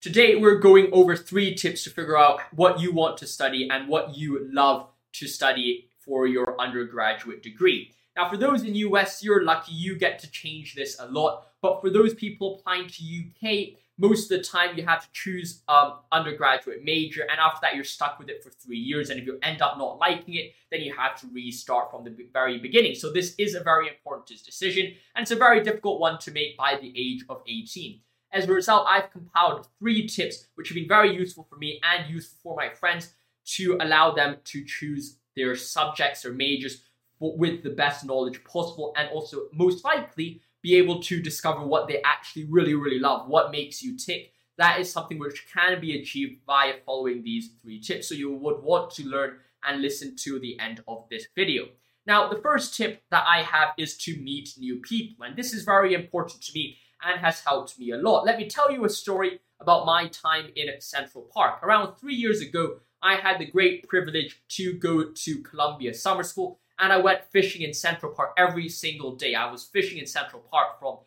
Today, we're going over three tips to figure out what you want to study and what you love to study for your undergraduate degree. Now, for those in US, you're lucky you get to change this a lot. But for those people applying to UK, most of the time you have to choose um, undergraduate major, and after that you're stuck with it for three years. And if you end up not liking it, then you have to restart from the very beginning. So this is a very important decision, and it's a very difficult one to make by the age of 18. As a result, I've compiled three tips which have been very useful for me and useful for my friends to allow them to choose their subjects or majors with the best knowledge possible and also most likely be able to discover what they actually really, really love, what makes you tick. That is something which can be achieved via following these three tips. So you would want to learn and listen to the end of this video. Now, the first tip that I have is to meet new people. And this is very important to me and has helped me a lot. Let me tell you a story about my time in Central Park. Around three years ago, I had the great privilege to go to Columbia Summer School and I went fishing in Central Park every single day. I was fishing in Central Park from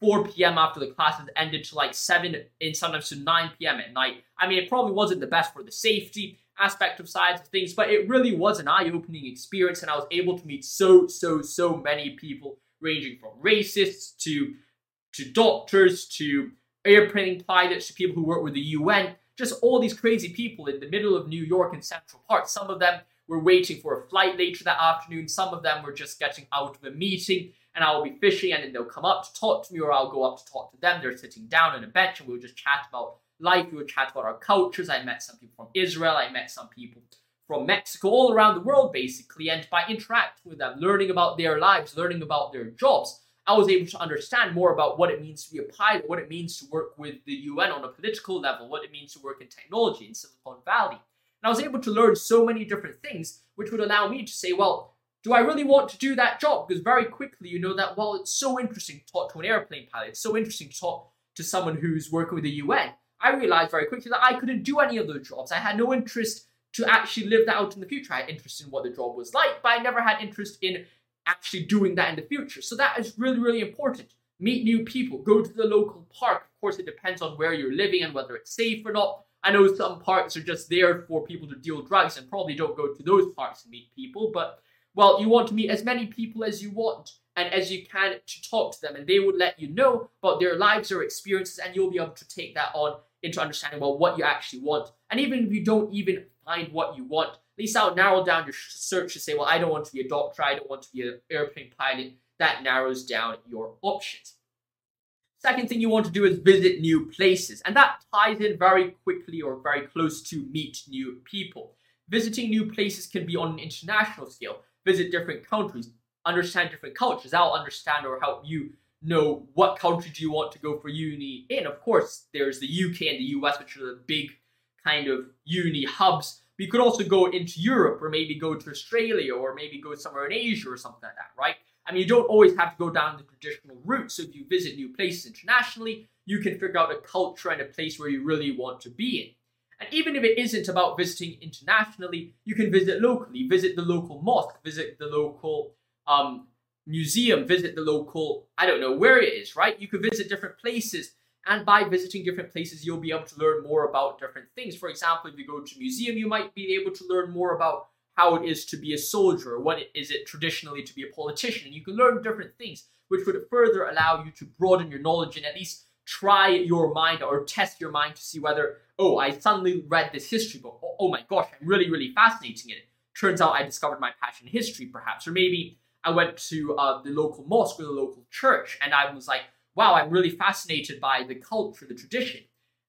4 p.m. after the classes ended to like 7 and sometimes to 9 p.m. at night. I mean, it probably wasn't the best for the safety aspect of sides of things, but it really was an eye-opening experience, and I was able to meet so, so, so many people, ranging from racists to to doctors to airplane pilots to people who work with the UN, just all these crazy people in the middle of New York and Central Park. Some of them were waiting for a flight later that afternoon. Some of them were just getting out of a meeting and I will be fishing and then they'll come up to talk to me or I'll go up to talk to them. They're sitting down on a bench and we'll just chat about life. We will chat about our cultures. I met some people from Israel. I met some people from Mexico, all around the world basically. And by interacting with them, learning about their lives, learning about their jobs, I was able to understand more about what it means to be a pilot, what it means to work with the UN on a political level, what it means to work in technology in Silicon Valley. And I was able to learn so many different things, which would allow me to say, well, do I really want to do that job? Because very quickly you know that, well, it's so interesting to talk to an airplane pilot, it's so interesting to talk to someone who's working with the UN. I realized very quickly that I couldn't do any of those jobs. I had no interest to actually live that out in the future. I had interest in what the job was like, but I never had interest in actually doing that in the future. So that is really, really important. Meet new people, go to the local park. Of course, it depends on where you're living and whether it's safe or not. I know some parks are just there for people to deal drugs and probably don't go to those parks and meet people, but well, you want to meet as many people as you want and as you can to talk to them, and they would let you know about their lives or experiences, and you'll be able to take that on into understanding well what you actually want. And even if you don't even find what you want, least I'll narrow down your search to say, well, I don't want to be a doctor, I don't want to be an airplane pilot. That narrows down your options. Second thing you want to do is visit new places, and that ties in very quickly or very close to meet new people. Visiting new places can be on an international scale. Visit different countries, understand different cultures. That'll understand or help you know what country do you want to go for uni in. Of course, there's the UK and the US, which are the big kind of uni hubs. But you could also go into Europe or maybe go to Australia or maybe go somewhere in Asia or something like that, right? I mean, you don't always have to go down the traditional route. So if you visit new places internationally, you can figure out a culture and a place where you really want to be in. And even if it isn't about visiting internationally, you can visit locally. Visit the local mosque, visit the local um, museum, visit the local, I don't know where it is, right? You could visit different places. And by visiting different places, you'll be able to learn more about different things. For example, if you go to a museum, you might be able to learn more about how it is to be a soldier, or what is it traditionally to be a politician. And you can learn different things, which would further allow you to broaden your knowledge and at least try your mind or test your mind to see whether, oh, I suddenly read this history book. Oh, oh my gosh, I'm really, really fascinating in it. Turns out I discovered my passion in history, perhaps. Or maybe I went to uh, the local mosque or the local church and I was like, wow, I'm really fascinated by the culture, the tradition.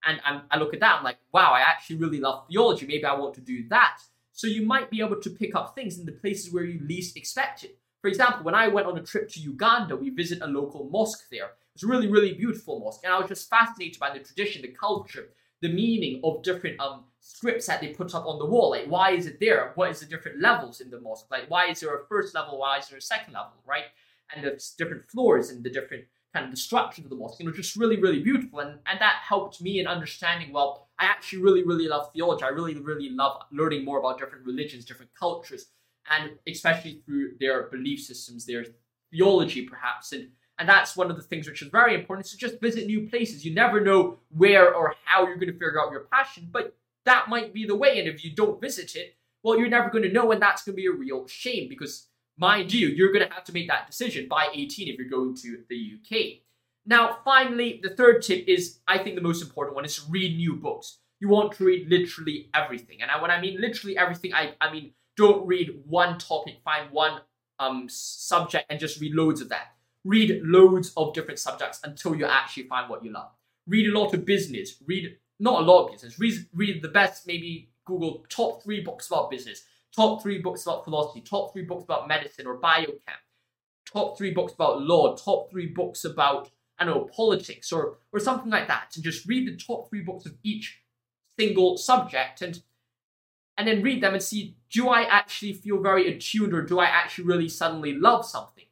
And I'm, I look at that, I'm like, wow, I actually really love theology. Maybe I want to do that. So you might be able to pick up things in the places where you least expect it. For example, when I went on a trip to Uganda, we visited a local mosque there. It's a really, really beautiful mosque, and I was just fascinated by the tradition, the culture, the meaning of different um scripts that they put up on the wall. Like, why is it there? What is the different levels in the mosque? Like, why is there a first level? Why is there a second level? Right? And there's different floors and the different kind of the structure of the mosque. And it was just really, really beautiful, and and that helped me in understanding well I actually really, really love theology. I really, really love learning more about different religions, different cultures, and especially through their belief systems, their theology, perhaps. And And that's one of the things which is very important is to just visit new places. You never know where or how you're going to figure out your passion, but that might be the way. And if you don't visit it, well, you're never going to know, and that's going to be a real shame because, mind you, you're going to have to make that decision by 18 if you're going to the UK. Now, finally, the third tip is, I think, the most important one is to read new books. You want to read literally everything. And I, when I mean literally everything, I, I mean don't read one topic, find one um, subject and just read loads of that. Read loads of different subjects until you actually find what you love. Read a lot of business. Read not a lot of business. Read, read the best, maybe Google top three books about business, top three books about philosophy, top three books about medicine or biochem, top three books about law, top three books about, I don't know, politics or, or something like that. And just read the top three books of each single subject and and then read them and see do I actually feel very attuned or do I actually really suddenly love something?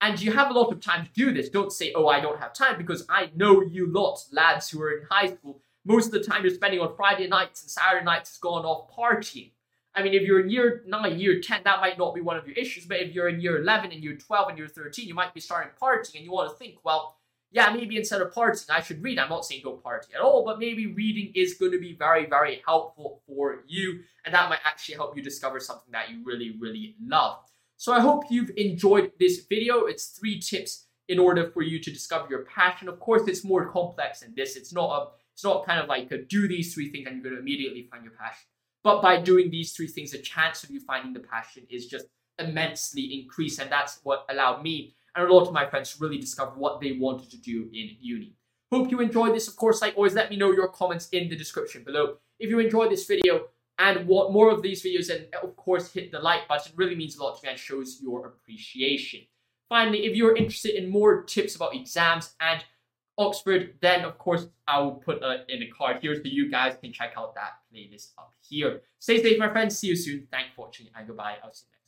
And you have a lot of time to do this. Don't say, oh, I don't have time, because I know you lots, lads who are in high school. Most of the time you're spending on Friday nights and Saturday nights is going off partying. I mean, if you're in year 9, year 10, that might not be one of your issues, but if you're in year 11 and year 12 and year 13, you might be starting partying and you want to think, well, yeah, maybe instead of partying, I should read. I'm not saying don't party at all, but maybe reading is going to be very, very helpful for you, and that might actually help you discover something that you really, really love. So I hope you've enjoyed this video. It's three tips in order for you to discover your passion. Of course, it's more complex than this. It's not a, it's not kind of like a, do these three things and you're going to immediately find your passion. But by doing these three things, the chance of you finding the passion is just immensely increased, and that's what allowed me and a lot of my friends to really discover what they wanted to do in uni. Hope you enjoyed this. Of course, like always, let me know your comments in the description below. If you enjoyed this video and want more of these videos, then of course hit the like button. It really means a lot to me and shows your appreciation. Finally, if you're interested in more tips about exams and Oxford, then of course I will put it in the card here so you guys can check out that playlist up here. Stay safe, my friends. See you soon. Thanks for watching and goodbye. I'll see you next